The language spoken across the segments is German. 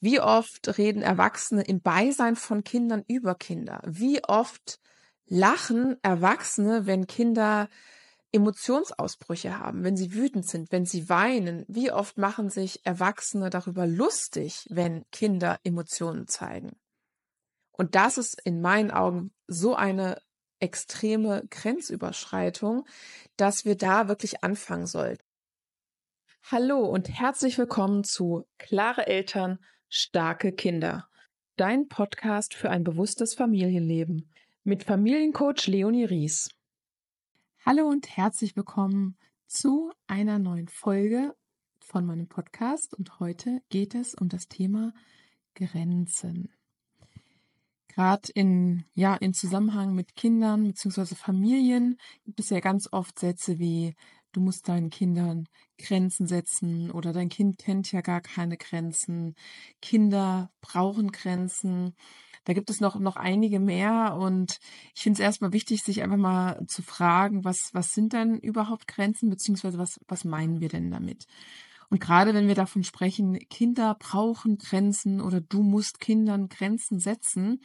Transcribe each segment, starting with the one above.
Wie oft reden Erwachsene im Beisein von Kindern über Kinder? Wie oft lachen Erwachsene, wenn Kinder Emotionsausbrüche haben, wenn sie wütend sind, wenn sie weinen? Wie oft machen sich Erwachsene darüber lustig, wenn Kinder Emotionen zeigen? Und das ist in meinen Augen so eine extreme Grenzüberschreitung, dass wir da wirklich anfangen sollten. Hallo und herzlich willkommen zu Klare Eltern, starke Kinder. Dein Podcast für ein bewusstes Familienleben mit Familiencoach Leonie Ries. Hallo und herzlich willkommen zu einer neuen Folge von meinem Podcast und heute geht es um das Thema Grenzen. Gerade in, ja, in Zusammenhang mit Kindern bzw. Familien gibt es ja ganz oft Sätze wie du musst deinen Kindern Grenzen setzen oder dein Kind kennt ja gar keine Grenzen. Kinder brauchen Grenzen. Da gibt es noch, noch einige mehr und ich finde es erstmal wichtig, sich einfach mal zu fragen, was, was sind denn überhaupt Grenzen, beziehungsweise was, was meinen wir denn damit? Und gerade wenn wir davon sprechen, Kinder brauchen Grenzen oder du musst Kindern Grenzen setzen,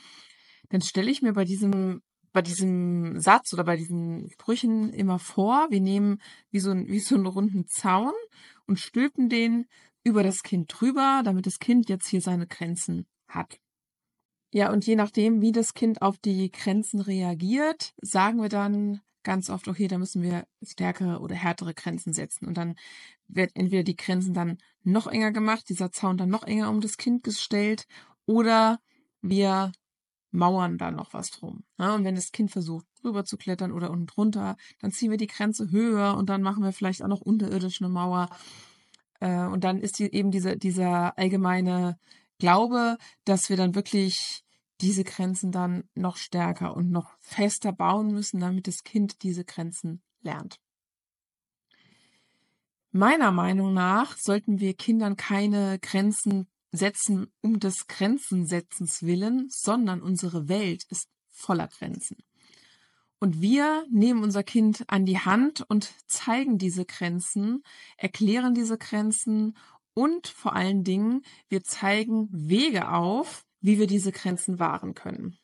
dann stelle ich mir bei diesem bei diesem Satz oder bei diesen Sprüchen immer vor, wir nehmen wie so, ein, wie so einen runden Zaun und stülpen den über das Kind drüber, damit das Kind jetzt hier seine Grenzen hat. Ja, und je nachdem, wie das Kind auf die Grenzen reagiert, sagen wir dann ganz oft, okay, da müssen wir stärkere oder härtere Grenzen setzen. Und dann wird entweder die Grenzen dann noch enger gemacht, dieser Zaun dann noch enger um das Kind gestellt, oder wir mauern da noch was drum. Ja, und wenn das Kind versucht, rüber zu klettern oder unten drunter, dann ziehen wir die Grenze höher und dann machen wir vielleicht auch noch unterirdisch eine Mauer. Äh, und dann ist die, eben diese, dieser allgemeine Glaube, dass wir dann wirklich diese Grenzen dann noch stärker und noch fester bauen müssen, damit das Kind diese Grenzen lernt. Meiner Meinung nach sollten wir Kindern keine Grenzen setzen um des Grenzensetzens willen, sondern unsere Welt ist voller Grenzen. Und wir nehmen unser Kind an die Hand und zeigen diese Grenzen, erklären diese Grenzen und vor allen Dingen, wir zeigen Wege auf, wie wir diese Grenzen wahren können.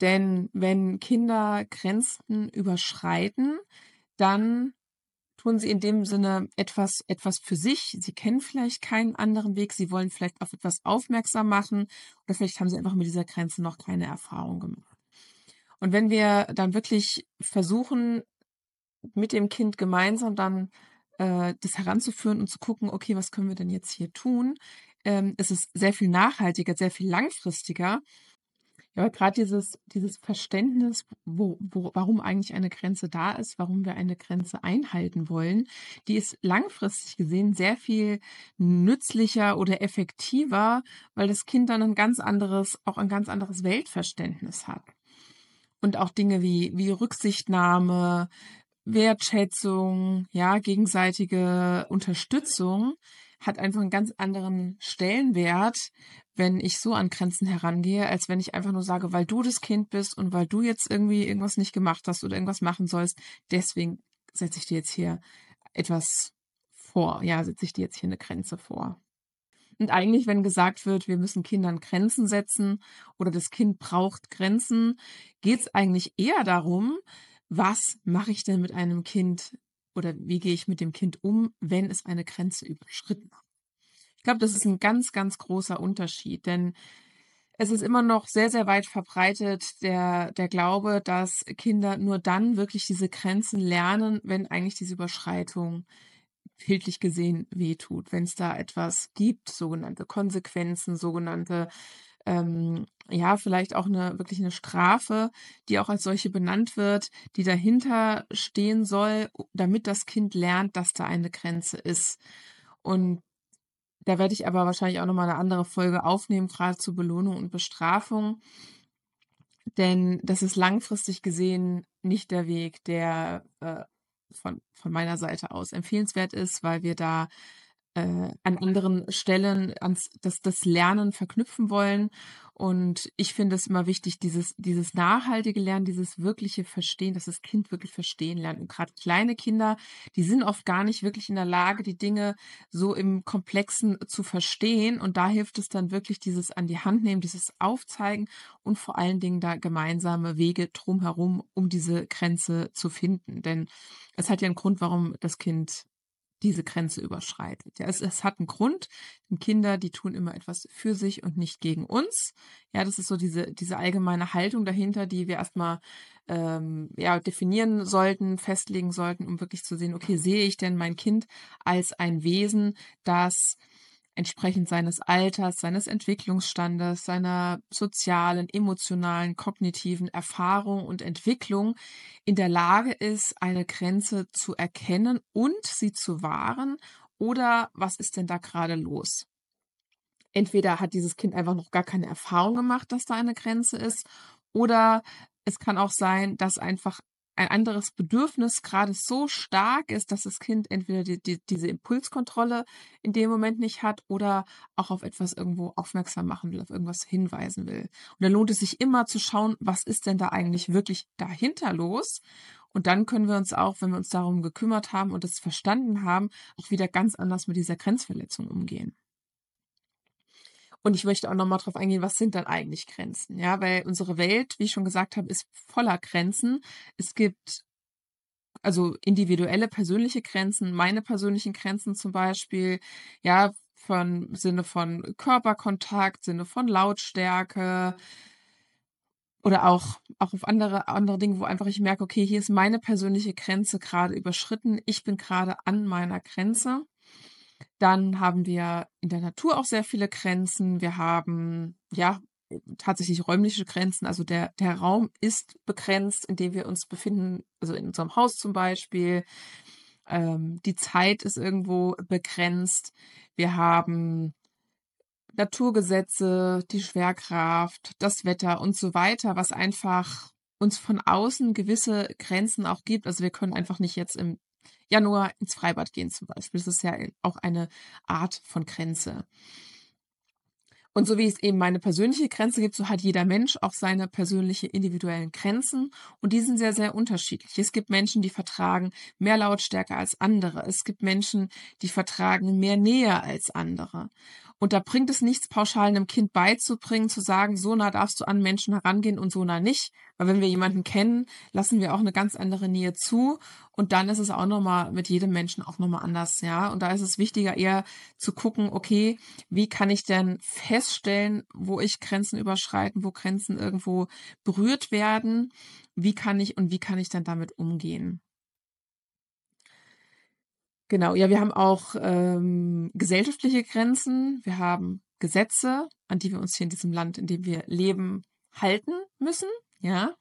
Denn wenn Kinder Grenzen überschreiten, dann tun sie in dem Sinne etwas, etwas für sich. Sie kennen vielleicht keinen anderen Weg. Sie wollen vielleicht auf etwas aufmerksam machen oder vielleicht haben sie einfach mit dieser Grenze noch keine Erfahrung gemacht. Und wenn wir dann wirklich versuchen, mit dem Kind gemeinsam dann äh, das heranzuführen und zu gucken, okay, was können wir denn jetzt hier tun, ähm, ist es sehr viel nachhaltiger, sehr viel langfristiger. Ja, gerade dieses, dieses Verständnis, wo, wo, warum eigentlich eine Grenze da ist, warum wir eine Grenze einhalten wollen, die ist langfristig gesehen sehr viel nützlicher oder effektiver, weil das Kind dann ein ganz anderes, auch ein ganz anderes Weltverständnis hat. Und auch Dinge wie, wie Rücksichtnahme, Wertschätzung, ja, gegenseitige Unterstützung hat einfach einen ganz anderen Stellenwert, wenn ich so an Grenzen herangehe, als wenn ich einfach nur sage, weil du das Kind bist und weil du jetzt irgendwie irgendwas nicht gemacht hast oder irgendwas machen sollst, deswegen setze ich dir jetzt hier etwas vor. Ja, setze ich dir jetzt hier eine Grenze vor. Und eigentlich, wenn gesagt wird, wir müssen Kindern Grenzen setzen oder das Kind braucht Grenzen, geht es eigentlich eher darum, was mache ich denn mit einem Kind oder wie gehe ich mit dem Kind um, wenn es eine Grenze überschritten hat. Ich glaube, das ist ein ganz, ganz großer Unterschied, denn es ist immer noch sehr, sehr weit verbreitet der, der Glaube, dass Kinder nur dann wirklich diese Grenzen lernen, wenn eigentlich diese Überschreitung bildlich gesehen wehtut, wenn es da etwas gibt, sogenannte Konsequenzen, sogenannte ähm, ja, vielleicht auch eine wirklich eine Strafe, die auch als solche benannt wird, die dahinter stehen soll, damit das Kind lernt, dass da eine Grenze ist. Und da werde ich aber wahrscheinlich auch nochmal eine andere Folge aufnehmen, gerade zu Belohnung und Bestrafung. Denn das ist langfristig gesehen nicht der Weg, der äh, von, von meiner Seite aus empfehlenswert ist, weil wir da äh, an anderen Stellen ans, das, das Lernen verknüpfen wollen. Und ich finde es immer wichtig, dieses, dieses nachhaltige Lernen, dieses wirkliche Verstehen, dass das Kind wirklich verstehen lernt. Und gerade kleine Kinder, die sind oft gar nicht wirklich in der Lage, die Dinge so im Komplexen zu verstehen. Und da hilft es dann wirklich dieses an die Hand nehmen, dieses Aufzeigen und vor allen Dingen da gemeinsame Wege drumherum, um diese Grenze zu finden. Denn es hat ja einen Grund, warum das Kind diese Grenze überschreitet. Ja, es, es hat einen Grund. Denn Kinder, die tun immer etwas für sich und nicht gegen uns. Ja, das ist so diese, diese allgemeine Haltung dahinter, die wir erstmal ähm, ja, definieren sollten, festlegen sollten, um wirklich zu sehen, okay, sehe ich denn mein Kind als ein Wesen, das entsprechend seines Alters, seines Entwicklungsstandes, seiner sozialen, emotionalen, kognitiven Erfahrung und Entwicklung in der Lage ist, eine Grenze zu erkennen und sie zu wahren oder was ist denn da gerade los? Entweder hat dieses Kind einfach noch gar keine Erfahrung gemacht, dass da eine Grenze ist, oder es kann auch sein, dass einfach ein anderes Bedürfnis gerade so stark ist, dass das Kind entweder die, die, diese Impulskontrolle in dem Moment nicht hat oder auch auf etwas irgendwo aufmerksam machen will, auf irgendwas hinweisen will. Und dann lohnt es sich immer zu schauen, was ist denn da eigentlich wirklich dahinter los? Und dann können wir uns auch, wenn wir uns darum gekümmert haben und es verstanden haben, auch wieder ganz anders mit dieser Grenzverletzung umgehen. Und ich möchte auch nochmal drauf eingehen, was sind dann eigentlich Grenzen? Ja, weil unsere Welt, wie ich schon gesagt habe, ist voller Grenzen. Es gibt also individuelle, persönliche Grenzen, meine persönlichen Grenzen zum Beispiel, ja, von Sinne von Körperkontakt, Sinne von Lautstärke oder auch, auch auf andere, andere Dinge, wo einfach ich merke, okay, hier ist meine persönliche Grenze gerade überschritten. Ich bin gerade an meiner Grenze. Dann haben wir in der Natur auch sehr viele Grenzen. Wir haben, ja, tatsächlich räumliche Grenzen. Also der, der Raum ist begrenzt, in dem wir uns befinden, also in unserem Haus zum Beispiel. Ähm, die Zeit ist irgendwo begrenzt. Wir haben Naturgesetze, die Schwerkraft, das Wetter und so weiter, was einfach uns von außen gewisse Grenzen auch gibt. Also wir können einfach nicht jetzt im Januar ins Freibad gehen zum Beispiel. Das ist ja auch eine Art von Grenze. Und so wie es eben meine persönliche Grenze gibt, so hat jeder Mensch auch seine persönliche individuellen Grenzen. Und die sind sehr, sehr unterschiedlich. Es gibt Menschen, die vertragen mehr Lautstärke als andere. Es gibt Menschen, die vertragen mehr Nähe als andere. Und da bringt es nichts, pauschal einem Kind beizubringen, zu sagen, so nah darfst du an Menschen herangehen und so nah nicht. Weil wenn wir jemanden kennen, lassen wir auch eine ganz andere Nähe zu. Und dann ist es auch nochmal mit jedem Menschen auch nochmal anders, ja. Und da ist es wichtiger, eher zu gucken, okay, wie kann ich denn feststellen, wo ich Grenzen überschreiten, wo Grenzen irgendwo berührt werden? Wie kann ich und wie kann ich dann damit umgehen? Genau, ja, wir haben auch ähm, gesellschaftliche Grenzen. Wir haben Gesetze, an die wir uns hier in diesem Land, in dem wir leben, halten müssen. Ja,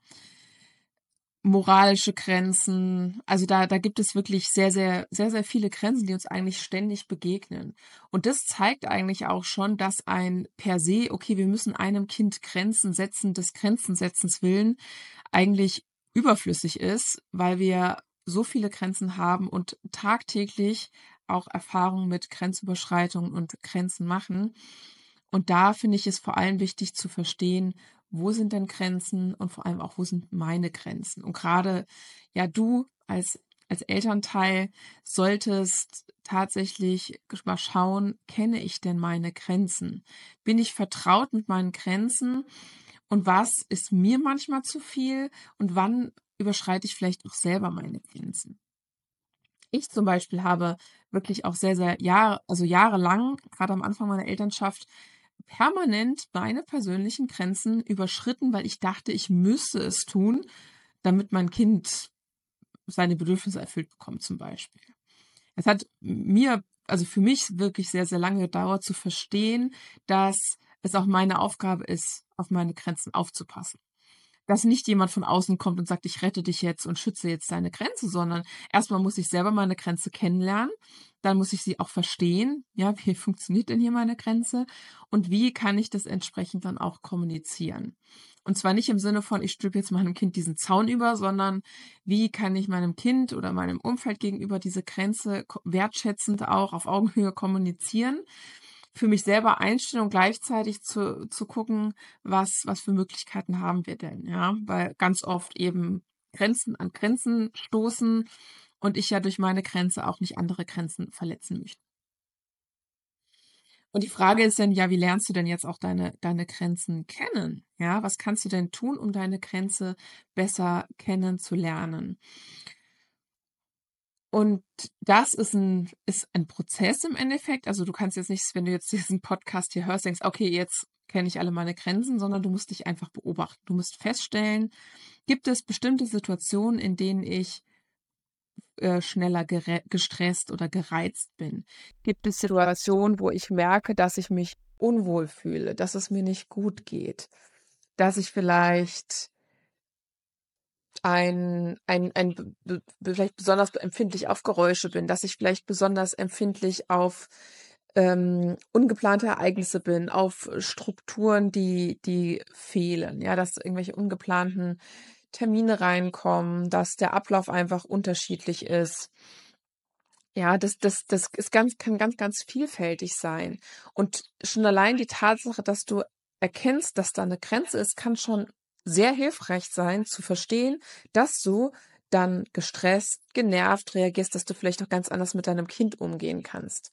moralische Grenzen. Also da, da gibt es wirklich sehr, sehr, sehr, sehr viele Grenzen, die uns eigentlich ständig begegnen. Und das zeigt eigentlich auch schon, dass ein per se, okay, wir müssen einem Kind Grenzen setzen, des Grenzensetzens willen, eigentlich überflüssig ist, weil wir so viele Grenzen haben und tagtäglich auch Erfahrungen mit Grenzüberschreitungen und Grenzen machen. Und da finde ich es vor allem wichtig zu verstehen, wo sind denn Grenzen und vor allem auch, wo sind meine Grenzen. Und gerade, ja, du als, als Elternteil solltest tatsächlich mal schauen, kenne ich denn meine Grenzen? Bin ich vertraut mit meinen Grenzen? Und was ist mir manchmal zu viel? Und wann überschreite ich vielleicht auch selber meine Grenzen. Ich zum Beispiel habe wirklich auch sehr, sehr Jahre, also jahrelang, gerade am Anfang meiner Elternschaft, permanent meine persönlichen Grenzen überschritten, weil ich dachte, ich müsse es tun, damit mein Kind seine Bedürfnisse erfüllt bekommt, zum Beispiel. Es hat mir, also für mich wirklich sehr, sehr lange gedauert zu verstehen, dass es auch meine Aufgabe ist, auf meine Grenzen aufzupassen dass nicht jemand von außen kommt und sagt, ich rette dich jetzt und schütze jetzt deine Grenze, sondern erstmal muss ich selber meine Grenze kennenlernen, dann muss ich sie auch verstehen, ja, wie funktioniert denn hier meine Grenze? Und wie kann ich das entsprechend dann auch kommunizieren. Und zwar nicht im Sinne von, ich stülpe jetzt meinem Kind diesen Zaun über, sondern wie kann ich meinem Kind oder meinem Umfeld gegenüber diese Grenze wertschätzend auch auf Augenhöhe kommunizieren, für mich selber einstellen und gleichzeitig zu, zu gucken, was, was für Möglichkeiten haben wir denn, ja, weil ganz oft eben Grenzen an Grenzen stoßen und ich ja durch meine Grenze auch nicht andere Grenzen verletzen möchte. Und die Frage ist dann, ja, wie lernst du denn jetzt auch deine, deine Grenzen kennen? Ja, was kannst du denn tun, um deine Grenze besser kennenzulernen? Und das ist ein, ist ein Prozess im Endeffekt. Also du kannst jetzt nicht, wenn du jetzt diesen Podcast hier hörst, denkst, okay, jetzt kenne ich alle meine Grenzen, sondern du musst dich einfach beobachten. Du musst feststellen, gibt es bestimmte Situationen, in denen ich äh, schneller gestresst oder gereizt bin? Gibt es Situationen, wo ich merke, dass ich mich unwohl fühle, dass es mir nicht gut geht, dass ich vielleicht ein, ein, ein vielleicht besonders empfindlich auf Geräusche bin, dass ich vielleicht besonders empfindlich auf ähm, ungeplante Ereignisse bin, auf Strukturen, die, die fehlen, ja, dass irgendwelche ungeplanten Termine reinkommen, dass der Ablauf einfach unterschiedlich ist. Ja, das, das, das ist ganz, kann ganz, ganz vielfältig sein. Und schon allein die Tatsache, dass du erkennst, dass da eine Grenze ist, kann schon sehr hilfreich sein, zu verstehen, dass du dann gestresst, genervt reagierst, dass du vielleicht auch ganz anders mit deinem Kind umgehen kannst.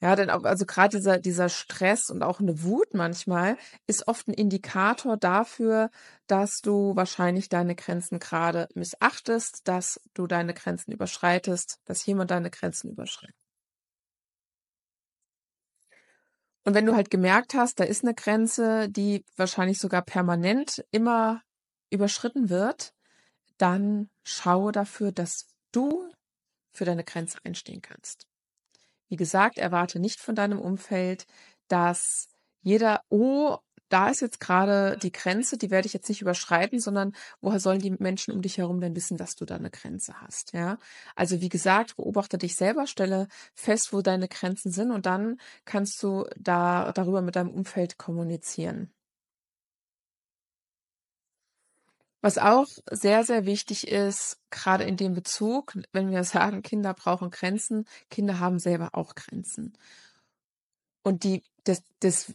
Ja, denn auch, also gerade dieser, dieser Stress und auch eine Wut manchmal ist oft ein Indikator dafür, dass du wahrscheinlich deine Grenzen gerade missachtest, dass du deine Grenzen überschreitest, dass jemand deine Grenzen überschreitet. Und wenn du halt gemerkt hast, da ist eine Grenze, die wahrscheinlich sogar permanent immer überschritten wird, dann schaue dafür, dass du für deine Grenze einstehen kannst. Wie gesagt, erwarte nicht von deinem Umfeld, dass jeder, oh, da ist jetzt gerade die Grenze, die werde ich jetzt nicht überschreiten, sondern woher sollen die Menschen um dich herum denn wissen, dass du da eine Grenze hast, ja? Also wie gesagt, beobachte dich selber, stelle fest, wo deine Grenzen sind und dann kannst du da darüber mit deinem Umfeld kommunizieren. Was auch sehr, sehr wichtig ist, gerade in dem Bezug, wenn wir sagen, Kinder brauchen Grenzen, Kinder haben selber auch Grenzen. Und die, das, das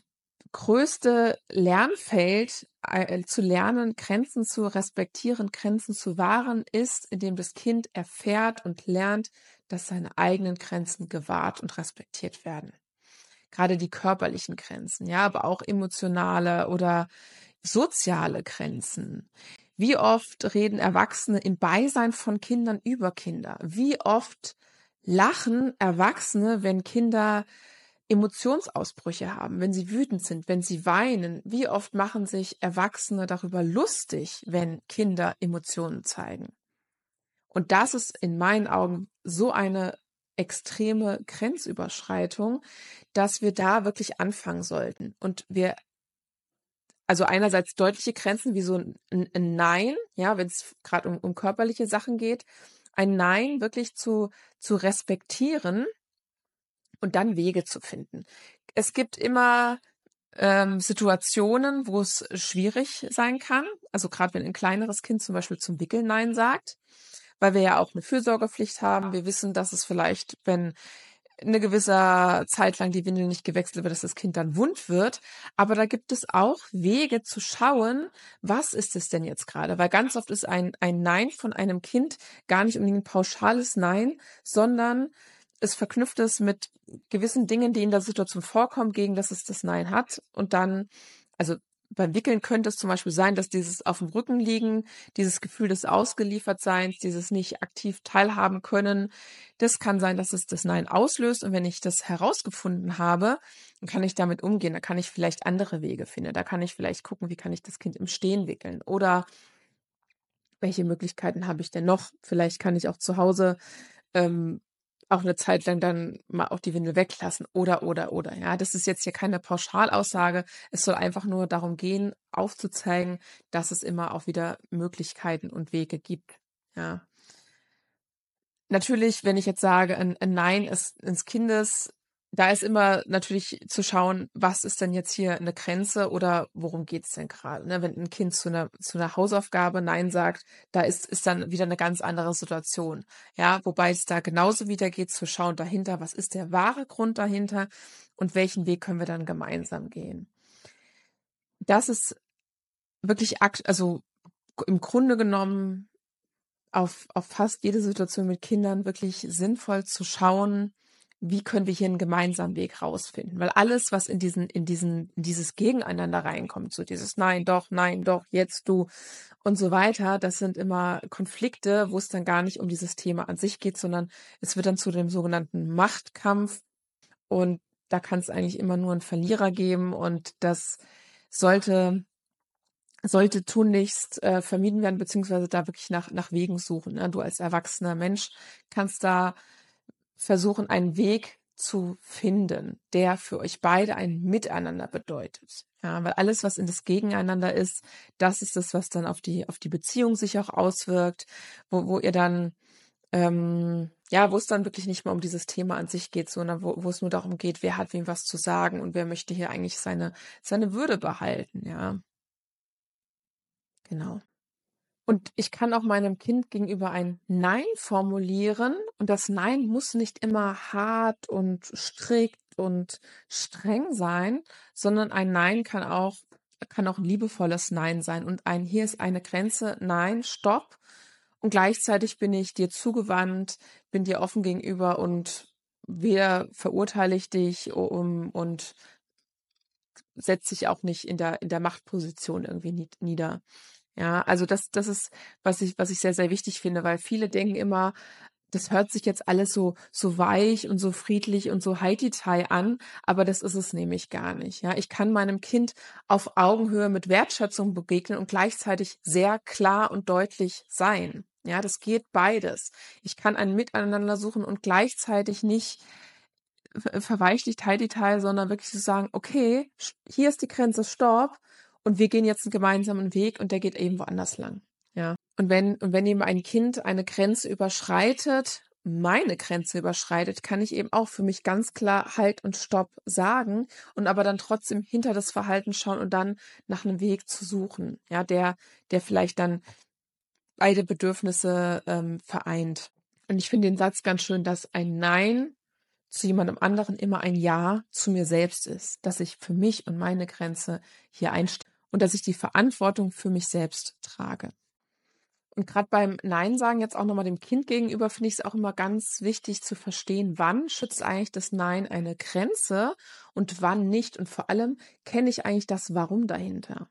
größte Lernfeld äh, zu lernen, Grenzen zu respektieren, Grenzen zu wahren, ist, indem das Kind erfährt und lernt, dass seine eigenen Grenzen gewahrt und respektiert werden. Gerade die körperlichen Grenzen, ja, aber auch emotionale oder soziale Grenzen. Wie oft reden Erwachsene im Beisein von Kindern über Kinder? Wie oft lachen Erwachsene, wenn Kinder Emotionsausbrüche haben, wenn sie wütend sind, wenn sie weinen? Wie oft machen sich Erwachsene darüber lustig, wenn Kinder Emotionen zeigen? Und das ist in meinen Augen so eine extreme Grenzüberschreitung, dass wir da wirklich anfangen sollten. Und wir also einerseits deutliche Grenzen wie so ein, ein Nein, ja, wenn es gerade um, um körperliche Sachen geht, ein Nein wirklich zu, zu respektieren und dann Wege zu finden. Es gibt immer ähm, Situationen, wo es schwierig sein kann. Also gerade wenn ein kleineres Kind zum Beispiel zum Wickeln Nein sagt, weil wir ja auch eine Fürsorgepflicht haben. Wir wissen, dass es vielleicht, wenn eine gewisse Zeit lang die Windel nicht gewechselt wird, dass das Kind dann wund wird. Aber da gibt es auch Wege zu schauen, was ist es denn jetzt gerade? Weil ganz oft ist ein, ein Nein von einem Kind gar nicht unbedingt ein pauschales Nein, sondern es verknüpft es mit gewissen Dingen, die in der Situation vorkommen, gegen das es das Nein hat. Und dann, also beim Wickeln könnte es zum Beispiel sein, dass dieses auf dem Rücken liegen, dieses Gefühl des Ausgeliefertseins, dieses nicht aktiv teilhaben können, das kann sein, dass es das Nein auslöst. Und wenn ich das herausgefunden habe, dann kann ich damit umgehen. Da kann ich vielleicht andere Wege finden. Da kann ich vielleicht gucken, wie kann ich das Kind im Stehen wickeln oder welche Möglichkeiten habe ich denn noch? Vielleicht kann ich auch zu Hause ähm, auch eine Zeit lang dann mal auch die Windel weglassen oder, oder, oder. Ja, das ist jetzt hier keine Pauschalaussage. Es soll einfach nur darum gehen, aufzuzeigen, dass es immer auch wieder Möglichkeiten und Wege gibt. Ja. Natürlich, wenn ich jetzt sage, ein, ein Nein ist ins Kindes da ist immer natürlich zu schauen, was ist denn jetzt hier eine Grenze oder worum geht's denn gerade? Ne? Wenn ein Kind zu einer, zu einer Hausaufgabe Nein sagt, da ist, ist dann wieder eine ganz andere Situation. Ja, wobei es da genauso wieder geht zu schauen dahinter, was ist der wahre Grund dahinter? und welchen Weg können wir dann gemeinsam gehen. Das ist wirklich, also im Grunde genommen auf, auf fast jede Situation mit Kindern wirklich sinnvoll zu schauen, wie können wir hier einen gemeinsamen Weg rausfinden? Weil alles, was in diesen, in diesen, in dieses Gegeneinander reinkommt, so dieses Nein, doch, nein, doch, jetzt du und so weiter, das sind immer Konflikte, wo es dann gar nicht um dieses Thema an sich geht, sondern es wird dann zu dem sogenannten Machtkampf und da kann es eigentlich immer nur einen Verlierer geben und das sollte sollte tunlichst äh, vermieden werden, beziehungsweise da wirklich nach, nach Wegen suchen. Ne? Du als erwachsener Mensch kannst da versuchen, einen Weg zu finden, der für euch beide ein Miteinander bedeutet. Ja, weil alles, was in das Gegeneinander ist, das ist das, was dann auf die, auf die Beziehung sich auch auswirkt, wo, wo ihr dann, ähm, ja, wo es dann wirklich nicht mehr um dieses Thema an sich geht, sondern wo, wo es nur darum geht, wer hat wem was zu sagen und wer möchte hier eigentlich seine, seine Würde behalten, ja. Genau. Und ich kann auch meinem Kind gegenüber ein Nein formulieren. Und das Nein muss nicht immer hart und strikt und streng sein, sondern ein Nein kann auch, kann auch ein liebevolles Nein sein. Und ein hier ist eine Grenze, Nein, Stopp. Und gleichzeitig bin ich dir zugewandt, bin dir offen gegenüber und weder verurteile ich dich um, und setze dich auch nicht in der, in der Machtposition irgendwie nieder. Ja, also das, das ist, was ich, was ich sehr, sehr wichtig finde, weil viele denken immer, das hört sich jetzt alles so, so weich und so friedlich und so heititei an, aber das ist es nämlich gar nicht. Ja, ich kann meinem Kind auf Augenhöhe mit Wertschätzung begegnen und gleichzeitig sehr klar und deutlich sein. Ja, das geht beides. Ich kann ein Miteinander suchen und gleichzeitig nicht verweichlicht heititei, sondern wirklich zu sagen, okay, hier ist die Grenze, stopp und wir gehen jetzt einen gemeinsamen Weg und der geht eben woanders lang. Ja. Und wenn, und wenn eben ein Kind eine Grenze überschreitet, meine Grenze überschreitet, kann ich eben auch für mich ganz klar Halt und Stopp sagen und aber dann trotzdem hinter das Verhalten schauen und dann nach einem Weg zu suchen, ja, der, der vielleicht dann beide Bedürfnisse ähm, vereint. Und ich finde den Satz ganz schön, dass ein Nein zu jemandem anderen immer ein Ja zu mir selbst ist, dass ich für mich und meine Grenze hier einstelle und dass ich die Verantwortung für mich selbst trage. Und gerade beim Nein sagen jetzt auch nochmal dem Kind gegenüber finde ich es auch immer ganz wichtig zu verstehen, wann schützt eigentlich das Nein eine Grenze und wann nicht. Und vor allem kenne ich eigentlich das Warum dahinter.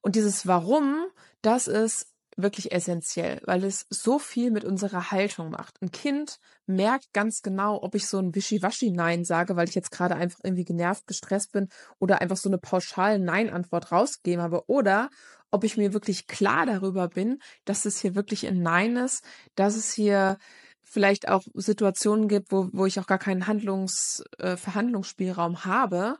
Und dieses Warum, das ist wirklich essentiell, weil es so viel mit unserer Haltung macht. Ein Kind merkt ganz genau, ob ich so ein Wischiwaschi-Nein sage, weil ich jetzt gerade einfach irgendwie genervt, gestresst bin oder einfach so eine pauschale Nein-Antwort rausgegeben habe oder ob ich mir wirklich klar darüber bin, dass es hier wirklich ein Nein ist, dass es hier vielleicht auch Situationen gibt, wo, wo ich auch gar keinen Handlungs-, äh, Verhandlungsspielraum habe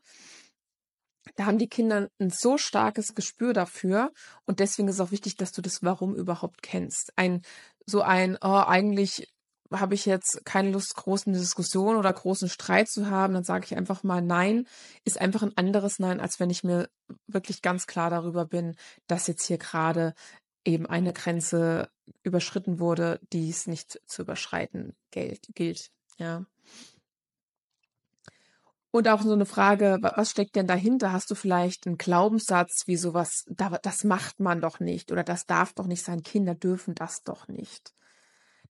da haben die Kinder ein so starkes Gespür dafür und deswegen ist es auch wichtig, dass du das Warum überhaupt kennst. Ein so ein oh, eigentlich habe ich jetzt keine Lust, großen Diskussionen oder großen Streit zu haben, dann sage ich einfach mal Nein, ist einfach ein anderes Nein, als wenn ich mir wirklich ganz klar darüber bin, dass jetzt hier gerade eben eine Grenze überschritten wurde, die es nicht zu überschreiten gilt. ja. Und auch so eine Frage, was steckt denn dahinter? Hast du vielleicht einen Glaubenssatz wie sowas, das macht man doch nicht oder das darf doch nicht sein, Kinder dürfen das doch nicht.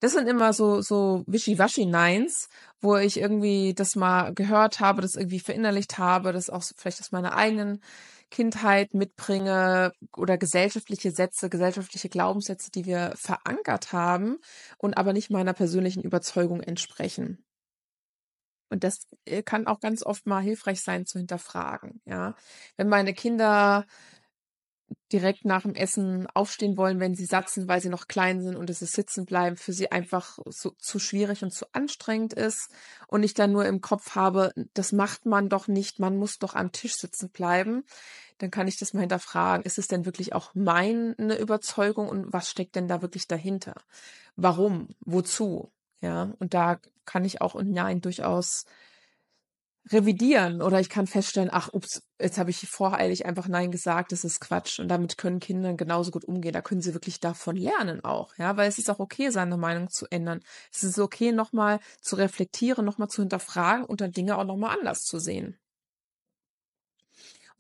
Das sind immer so, so Wischiwaschi-Neins, wo ich irgendwie das mal gehört habe, das irgendwie verinnerlicht habe, das auch vielleicht aus meiner eigenen Kindheit mitbringe oder gesellschaftliche Sätze, gesellschaftliche Glaubenssätze, die wir verankert haben und aber nicht meiner persönlichen Überzeugung entsprechen. Und das äh, kann auch ganz oft mal hilfreich sein zu hinterfragen. Ja, wenn meine Kinder direkt nach dem Essen aufstehen wollen, wenn sie satt sind, weil sie noch klein sind und es ist sitzen bleiben für sie einfach so, zu schwierig und zu anstrengend ist und ich dann nur im Kopf habe, das macht man doch nicht, man muss doch am Tisch sitzen bleiben, dann kann ich das mal hinterfragen. Ist es denn wirklich auch meine Überzeugung und was steckt denn da wirklich dahinter? Warum? Wozu? Ja, und da kann ich auch ein Nein durchaus revidieren oder ich kann feststellen, ach, ups, jetzt habe ich voreilig einfach Nein gesagt, das ist Quatsch. Und damit können Kinder genauso gut umgehen. Da können sie wirklich davon lernen auch, ja, weil es ist auch okay, seine Meinung zu ändern. Es ist okay, nochmal zu reflektieren, nochmal zu hinterfragen und dann Dinge auch nochmal anders zu sehen.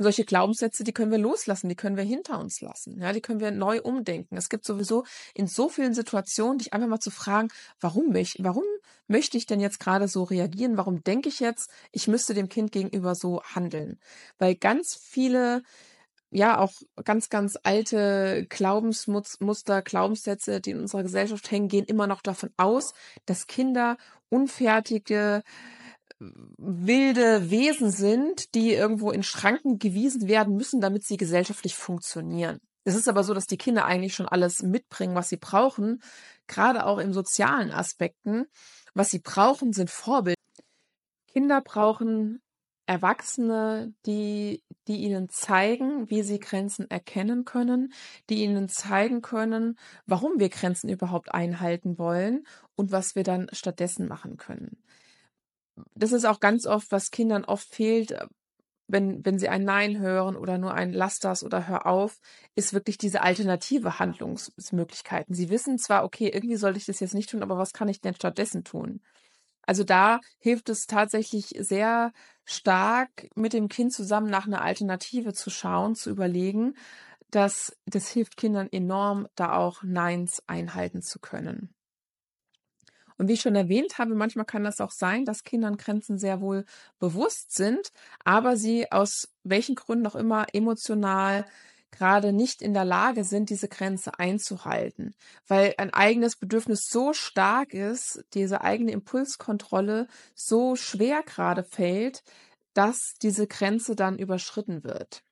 Und solche Glaubenssätze, die können wir loslassen, die können wir hinter uns lassen, ja, die können wir neu umdenken. Es gibt sowieso in so vielen Situationen, dich einfach mal zu fragen, warum mich, warum möchte ich denn jetzt gerade so reagieren? Warum denke ich jetzt, ich müsste dem Kind gegenüber so handeln? Weil ganz viele ja auch ganz, ganz alte Glaubensmuster, Glaubenssätze, die in unserer Gesellschaft hängen, gehen immer noch davon aus, dass Kinder unfertige, wilde Wesen sind, die irgendwo in Schranken gewiesen werden müssen, damit sie gesellschaftlich funktionieren. Es ist aber so, dass die Kinder eigentlich schon alles mitbringen, was sie brauchen, gerade auch in sozialen Aspekten. Was sie brauchen, sind Vorbilder. Kinder brauchen Erwachsene, die, die ihnen zeigen, wie sie Grenzen erkennen können, die ihnen zeigen können, warum wir Grenzen überhaupt einhalten wollen und was wir dann stattdessen machen können. Das ist auch ganz oft, was Kindern oft fehlt, wenn, wenn sie ein Nein hören oder nur ein Lass das oder hör auf, ist wirklich diese alternative Handlungsmöglichkeiten. Sie wissen zwar, okay, irgendwie sollte ich das jetzt nicht tun, aber was kann ich denn stattdessen tun? Also da hilft es tatsächlich sehr stark, mit dem Kind zusammen nach einer Alternative zu schauen, zu überlegen. dass das hilft Kindern enorm, da auch Neins einhalten zu können. Und wie ich schon erwähnt habe, manchmal kann das auch sein, dass Kindern Grenzen sehr wohl bewusst sind, aber sie aus welchen Gründen auch immer emotional gerade nicht in der Lage sind, diese Grenze einzuhalten, weil ein eigenes Bedürfnis so stark ist, diese eigene Impulskontrolle so schwer gerade fällt, dass diese Grenze dann überschritten wird.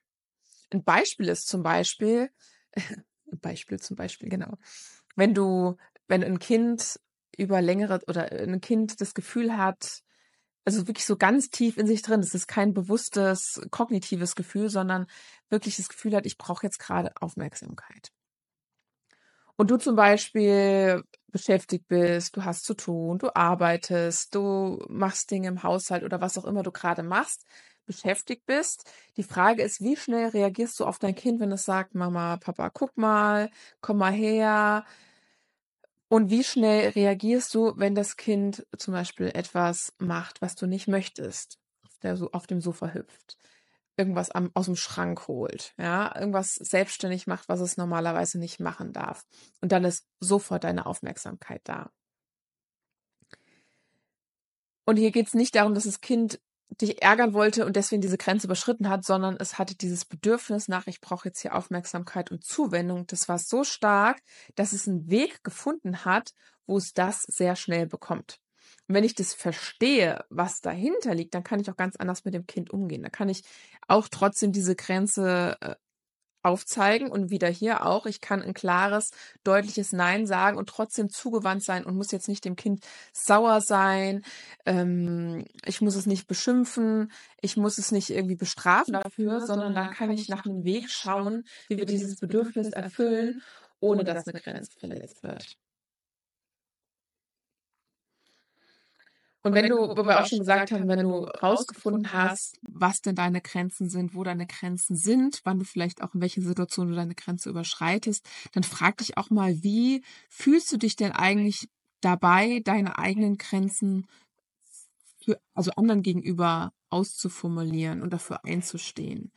Ein Beispiel ist zum Beispiel, Beispiel zum Beispiel, genau, wenn du, wenn ein Kind über längere oder ein Kind das Gefühl hat, also wirklich so ganz tief in sich drin. Es ist kein bewusstes kognitives Gefühl, sondern wirklich das Gefühl hat, ich brauche jetzt gerade Aufmerksamkeit. Und du zum Beispiel beschäftigt bist, du hast zu tun, du arbeitest, du machst Dinge im Haushalt oder was auch immer du gerade machst, beschäftigt bist. Die Frage ist, wie schnell reagierst du auf dein Kind, wenn es sagt, Mama, Papa, guck mal, komm mal her, und wie schnell reagierst du, wenn das Kind zum Beispiel etwas macht, was du nicht möchtest, der, auf dem Sofa hüpft, irgendwas am, aus dem Schrank holt, ja, irgendwas selbstständig macht, was es normalerweise nicht machen darf. Und dann ist sofort deine Aufmerksamkeit da. Und hier geht es nicht darum, dass das Kind dich ärgern wollte und deswegen diese Grenze überschritten hat, sondern es hatte dieses Bedürfnis nach, ich brauche jetzt hier Aufmerksamkeit und Zuwendung. Das war so stark, dass es einen Weg gefunden hat, wo es das sehr schnell bekommt. Und wenn ich das verstehe, was dahinter liegt, dann kann ich auch ganz anders mit dem Kind umgehen. Da kann ich auch trotzdem diese Grenze äh, aufzeigen und wieder hier auch, ich kann ein klares, deutliches Nein sagen und trotzdem zugewandt sein und muss jetzt nicht dem Kind sauer sein, ähm, ich muss es nicht beschimpfen, ich muss es nicht irgendwie bestrafen dafür, sondern dann kann ich nach einem Weg schauen, wie wir dieses Bedürfnis erfüllen, ohne dass eine Grenze verletzt wird. Und wenn du, wo wir auch schon gesagt haben, wenn du rausgefunden hast, was denn deine Grenzen sind, wo deine Grenzen sind, wann du vielleicht auch in welchen Situationen du deine Grenze überschreitest, dann frag dich auch mal, wie fühlst du dich denn eigentlich dabei, deine eigenen Grenzen für, also anderen gegenüber auszuformulieren und dafür einzustehen?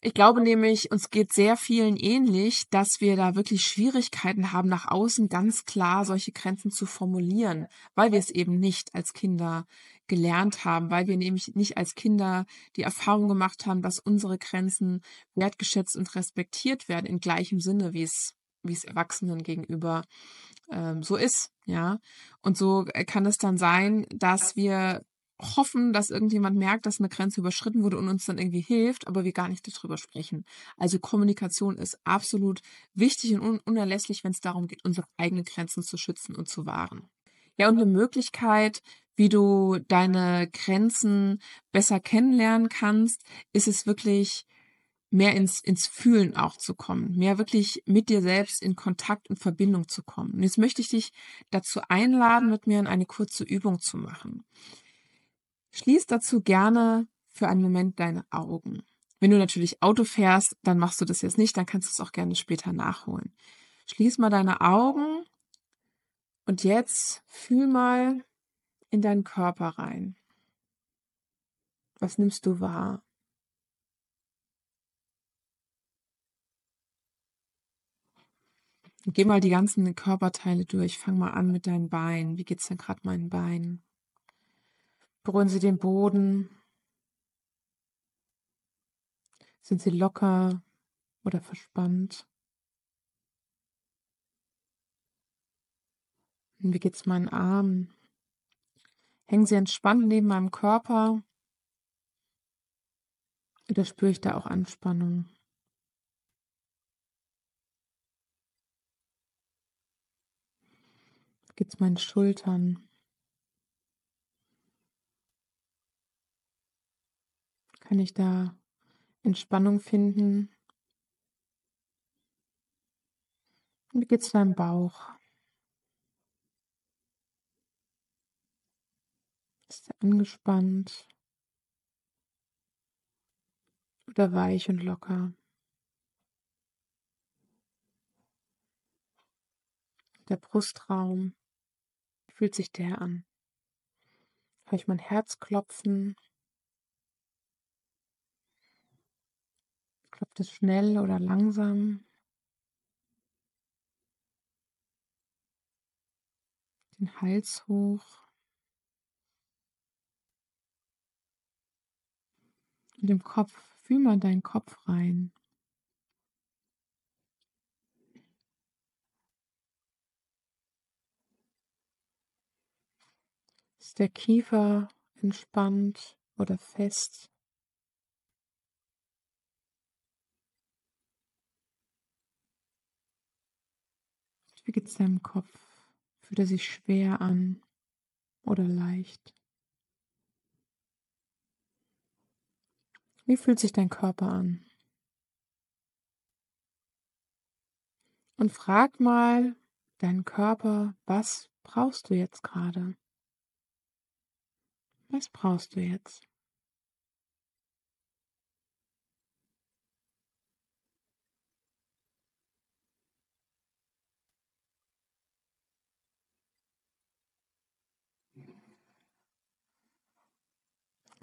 Ich glaube nämlich, uns geht sehr vielen ähnlich, dass wir da wirklich Schwierigkeiten haben, nach außen ganz klar solche Grenzen zu formulieren, weil wir es eben nicht als Kinder gelernt haben, weil wir nämlich nicht als Kinder die Erfahrung gemacht haben, dass unsere Grenzen wertgeschätzt und respektiert werden, in gleichem Sinne, wie es, wie es Erwachsenen gegenüber ähm, so ist, ja. Und so kann es dann sein, dass wir hoffen, dass irgendjemand merkt, dass eine Grenze überschritten wurde und uns dann irgendwie hilft, aber wir gar nicht darüber sprechen. Also Kommunikation ist absolut wichtig und unerlässlich, wenn es darum geht, unsere eigenen Grenzen zu schützen und zu wahren. Ja, und eine Möglichkeit, wie du deine Grenzen besser kennenlernen kannst, ist es wirklich mehr ins, ins Fühlen auch zu kommen, mehr wirklich mit dir selbst in Kontakt und Verbindung zu kommen. Und jetzt möchte ich dich dazu einladen, mit mir eine kurze Übung zu machen. Schließ dazu gerne für einen Moment deine Augen. Wenn du natürlich Auto fährst, dann machst du das jetzt nicht, dann kannst du es auch gerne später nachholen. Schließ mal deine Augen und jetzt fühl mal in deinen Körper rein. Was nimmst du wahr? Geh mal die ganzen Körperteile durch. Fang mal an mit deinen Beinen. Wie geht's denn gerade meinen Beinen? Berühren Sie den Boden. Sind sie locker oder verspannt? Wie geht's meinen Armen? Hängen sie entspannt neben meinem Körper? Oder spüre ich da auch Anspannung? Geht's meinen Schultern? Kann ich da Entspannung finden? Wie geht's deinem Bauch? Ist er angespannt? Oder weich und locker? Der Brustraum fühlt sich der an? Höre ich mein Herz klopfen? Klopft es schnell oder langsam? Den Hals hoch. Und im Kopf, fühl mal deinen Kopf rein. Ist der Kiefer entspannt oder fest? Wie geht es deinem Kopf? Fühlt er sich schwer an oder leicht? Wie fühlt sich dein Körper an? Und frag mal deinen Körper, was brauchst du jetzt gerade? Was brauchst du jetzt?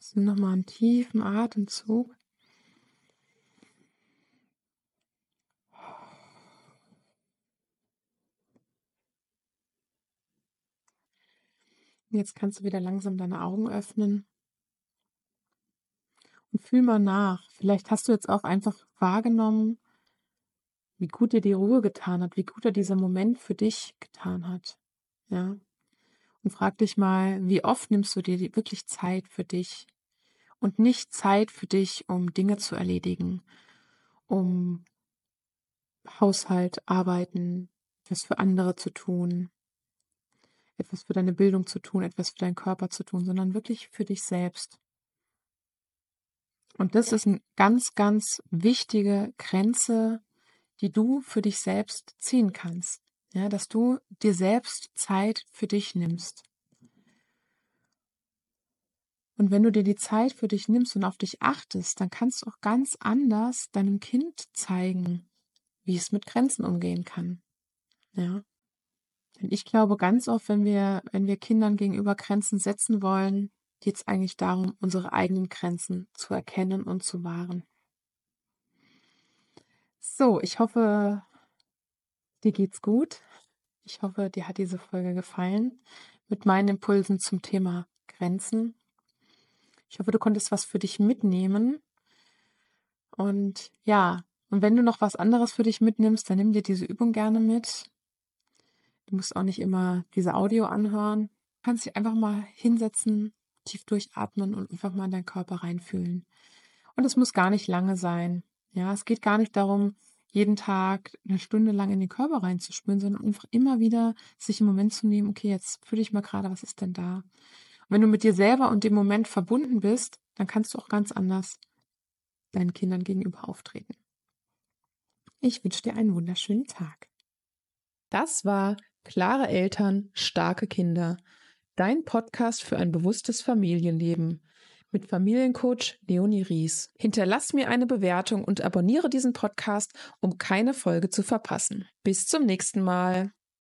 Also nochmal einen tiefen Atemzug. Jetzt kannst du wieder langsam deine Augen öffnen und fühl mal nach. Vielleicht hast du jetzt auch einfach wahrgenommen, wie gut dir die Ruhe getan hat, wie gut er dieser Moment für dich getan hat. Ja. Und frag dich mal, wie oft nimmst du dir wirklich Zeit für dich und nicht Zeit für dich, um Dinge zu erledigen, um Haushalt, Arbeiten, was für andere zu tun, etwas für deine Bildung zu tun, etwas für deinen Körper zu tun, sondern wirklich für dich selbst. Und das ist eine ganz, ganz wichtige Grenze, die du für dich selbst ziehen kannst. Ja, dass du dir selbst Zeit für dich nimmst. Und wenn du dir die Zeit für dich nimmst und auf dich achtest, dann kannst du auch ganz anders deinem Kind zeigen, wie es mit Grenzen umgehen kann. Ja. Denn ich glaube ganz oft, wenn wir, wenn wir Kindern gegenüber Grenzen setzen wollen, geht es eigentlich darum, unsere eigenen Grenzen zu erkennen und zu wahren. So, ich hoffe, dir geht's gut. Ich hoffe, dir hat diese Folge gefallen mit meinen Impulsen zum Thema Grenzen. Ich hoffe, du konntest was für dich mitnehmen. Und ja, und wenn du noch was anderes für dich mitnimmst, dann nimm dir diese Übung gerne mit. Du musst auch nicht immer diese Audio anhören. Du kannst dich einfach mal hinsetzen, tief durchatmen und einfach mal in deinen Körper reinfühlen. Und es muss gar nicht lange sein. Ja, es geht gar nicht darum, jeden Tag eine Stunde lang in den Körper reinzuspüren, sondern einfach immer wieder sich im Moment zu nehmen, okay, jetzt fühle ich mal gerade, was ist denn da? Und wenn du mit dir selber und dem Moment verbunden bist, dann kannst du auch ganz anders deinen Kindern gegenüber auftreten. Ich wünsche dir einen wunderschönen Tag. Das war Klare Eltern, starke Kinder. Dein Podcast für ein bewusstes Familienleben mit Familiencoach Leonie Ries. Hinterlass mir eine Bewertung und abonniere diesen Podcast, um keine Folge zu verpassen. Bis zum nächsten Mal.